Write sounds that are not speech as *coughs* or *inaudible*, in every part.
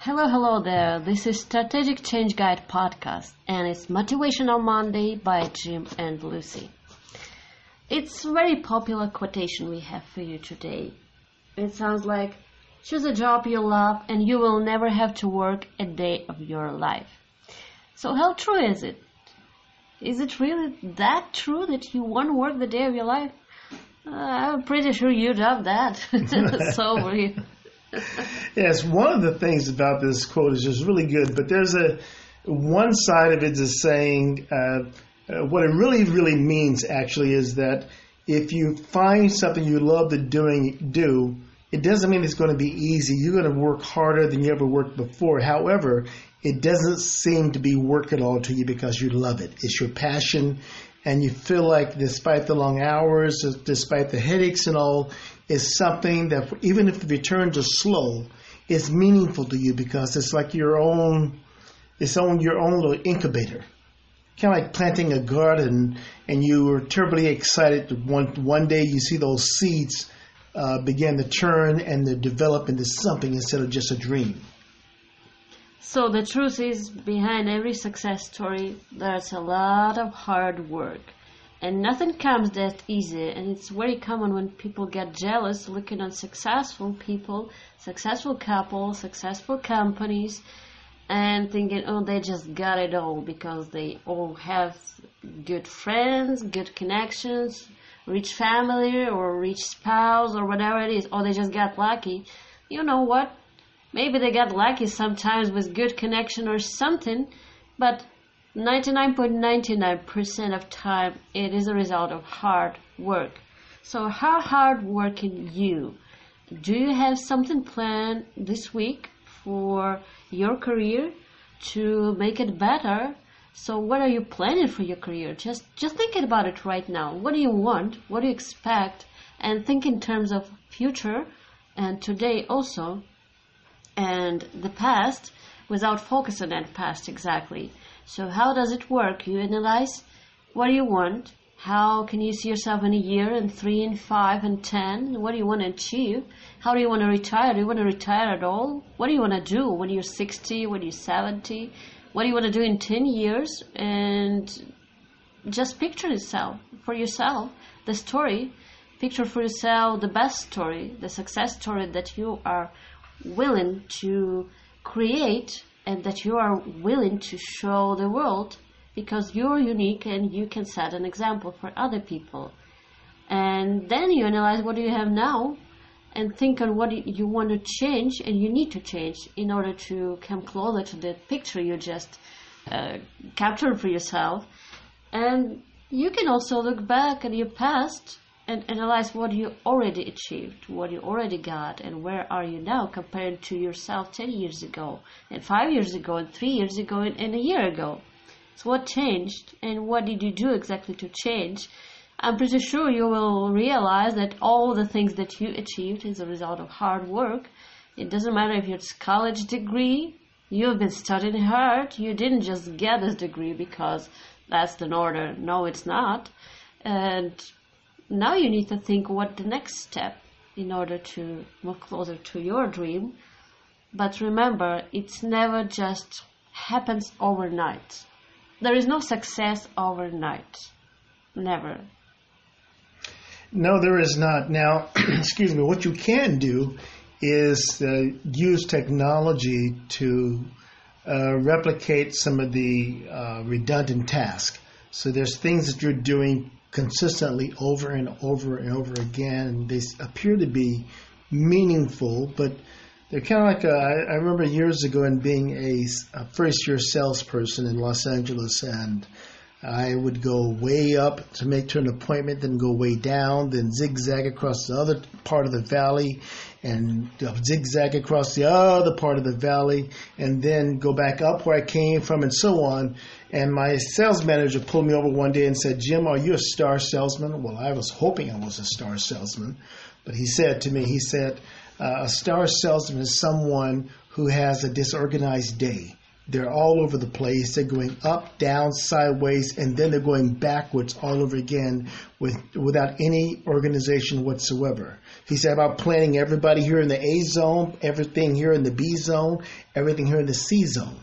Hello, hello there. This is Strategic Change Guide podcast, and it's Motivational Monday by Jim and Lucy. It's a very popular quotation we have for you today. It sounds like, choose a job you love and you will never have to work a day of your life. So how true is it? Is it really that true that you won't work the day of your life? Uh, I'm pretty sure you'd have that. *laughs* so you. *laughs* yes, one of the things about this quote is just really good, but there's a one side of it is saying uh, uh, what it really, really means actually is that if you find something you love to doing do, it doesn't mean it's going to be easy. You're going to work harder than you ever worked before. However, it doesn't seem to be work at all to you because you love it. It's your passion, and you feel like, despite the long hours, despite the headaches and all, is something that even if the returns are slow, it's meaningful to you because it's like your own, it's on your own little incubator. Kind of like planting a garden, and you were terribly excited. One one day you see those seeds uh, begin to turn and to develop into something instead of just a dream. So the truth is, behind every success story, there's a lot of hard work. And nothing comes that easy. And it's very common when people get jealous looking at successful people, successful couples, successful companies, and thinking, oh, they just got it all because they all have good friends, good connections, rich family, or rich spouse, or whatever it is, or they just got lucky. You know what? Maybe they got lucky sometimes with good connection or something, but 99.99% of time it is a result of hard work. So how hard working you? Do you have something planned this week for your career to make it better? So what are you planning for your career? Just just thinking about it right now. What do you want? What do you expect? And think in terms of future and today also and the past without focusing on the past exactly. So how does it work? You analyze what do you want? How can you see yourself in a year and three and five and ten? What do you want to achieve? How do you want to retire? Do you want to retire at all? What do you want to do when you're 60, when you're 70? What do you want to do in 10 years? And just picture yourself for yourself, the story. Picture for yourself the best story, the success story that you are willing to create and that you are willing to show the world because you're unique and you can set an example for other people. And then you analyze what you have now and think on what you want to change and you need to change in order to come closer to the picture you just uh, captured for yourself. And you can also look back at your past and analyze what you already achieved, what you already got, and where are you now compared to yourself 10 years ago, and 5 years ago, and 3 years ago, and, and a year ago. So what changed, and what did you do exactly to change? I'm pretty sure you will realize that all the things that you achieved is a result of hard work. It doesn't matter if it's college degree, you've been studying hard, you didn't just get this degree because that's the order. No, it's not. And now you need to think what the next step in order to move closer to your dream. But remember, it's never just happens overnight. There is no success overnight. Never. No, there is not. Now, *clears throat* excuse me, what you can do is uh, use technology to uh, replicate some of the uh, redundant tasks. So there's things that you're doing consistently over and over and over again. They appear to be meaningful, but they're kind of like I remember years ago in being a, a first year salesperson in Los Angeles, and I would go way up to make to an appointment, then go way down, then zigzag across the other part of the valley, and zigzag across the other part of the valley, and then go back up where I came from, and so on. And my sales manager pulled me over one day and said, Jim, are you a star salesman? Well, I was hoping I was a star salesman. But he said to me, he said, uh, a star salesman is someone who has a disorganized day. They're all over the place. They're going up, down, sideways, and then they're going backwards all over again with without any organization whatsoever. He said about planting everybody here in the A zone, everything here in the B zone, everything here in the C zone.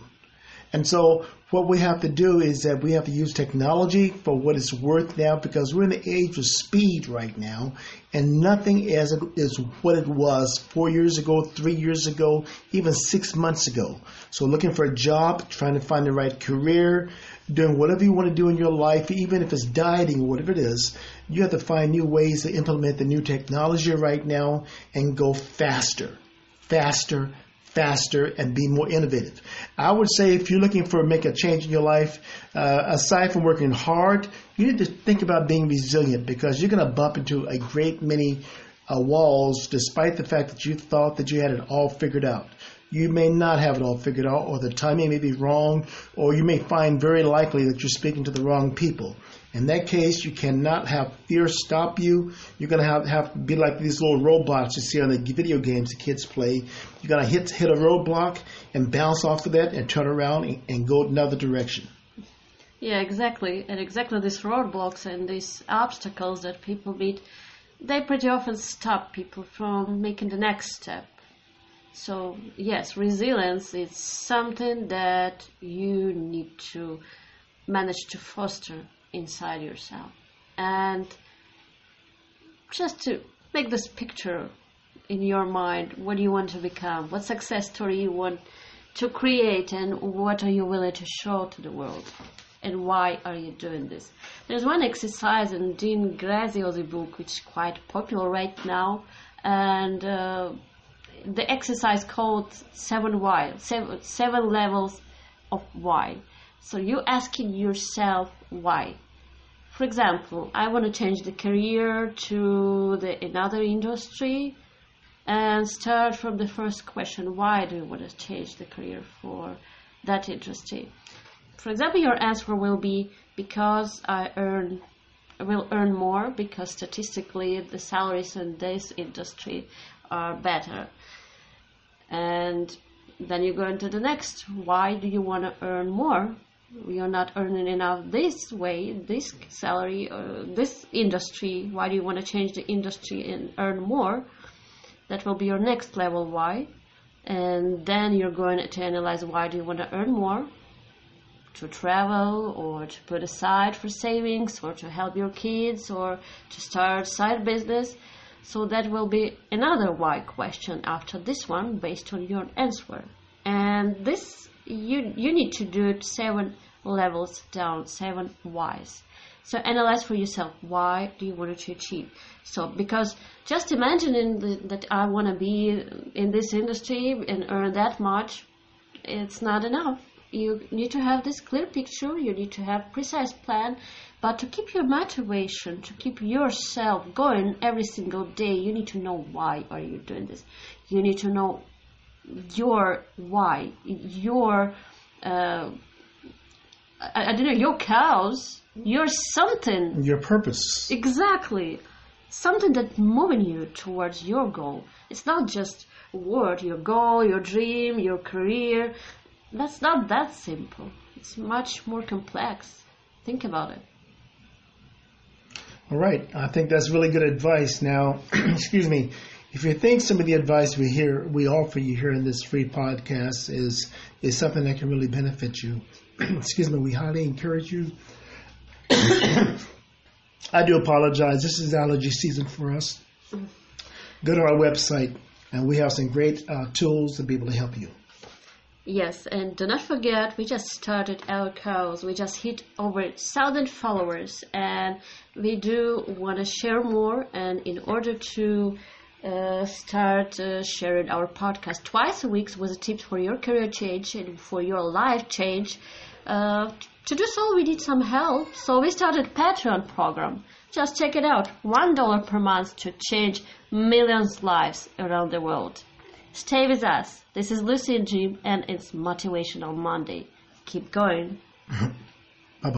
And so what we have to do is that we have to use technology for what it's worth now because we're in the age of speed right now and nothing is, is what it was four years ago, three years ago, even six months ago. So looking for a job, trying to find the right career, doing whatever you want to do in your life, even if it's dieting or whatever it is, you have to find new ways to implement the new technology right now and go faster, faster, faster and be more innovative. I would say if you're looking for make a change in your life, uh, aside from working hard, you need to think about being resilient because you're going to bump into a great many uh, walls despite the fact that you thought that you had it all figured out. You may not have it all figured out, or the timing may be wrong, or you may find very likely that you're speaking to the wrong people. In that case, you cannot have fear stop you. You're going to have, have to be like these little robots you see on the video games the kids play. You're going to hit, hit a roadblock and bounce off of that and turn around and, and go another direction. Yeah, exactly. And exactly these roadblocks and these obstacles that people meet, they pretty often stop people from making the next step. So, yes, resilience is something that you need to manage to foster inside yourself. And just to make this picture in your mind, what do you want to become? What success story you want to create and what are you willing to show to the world? And why are you doing this? There's one exercise in Dean Graziosi book, which is quite popular right now, and uh, the exercise called seven why, seven, seven levels of why. So you're asking yourself why. For example, I want to change the career to the, another industry and start from the first question, why do you want to change the career for that industry? For example, your answer will be because I earn will earn more because statistically the salaries in this industry are better. And then you go into the next. Why do you want to earn more? You're not earning enough this way, this salary, uh, this industry, why do you want to change the industry and earn more? That will be your next level why. And then you're going to analyze why do you want to earn more? To travel or to put aside for savings or to help your kids or to start side business. So that will be another why question after this one based on your answer. And this you you need to do it seven levels down, seven whys. So analyze for yourself why do you want to achieve. So because just imagining that I want to be in this industry and earn that much, it's not enough. You need to have this clear picture. You need to have precise plan. But to keep your motivation, to keep yourself going every single day, you need to know why are you doing this. You need to know your why, your uh, I, I don't know, your cows, your something. Your purpose. Exactly. Something that moving you towards your goal. It's not just word, your goal, your dream, your career. That's not that simple. It's much more complex. Think about it. All right. I think that's really good advice. Now, *clears throat* excuse me. If you think some of the advice we hear, we offer you here in this free podcast is is something that can really benefit you, *clears throat* excuse me, we highly encourage you. *coughs* I do apologize. This is allergy season for us. Go to our website, and we have some great uh, tools to be able to help you. Yes, and do not forget, we just started our course. We just hit over 1,000 followers, and we do want to share more. And in order to uh, start uh, sharing our podcast twice a week with tips for your career change and for your life change. Uh, to do so, we need some help. So we started Patreon program. Just check it out. One dollar per month to change millions lives around the world. Stay with us. This is Lucy and Jim, and it's Motivational Monday. Keep going. *laughs*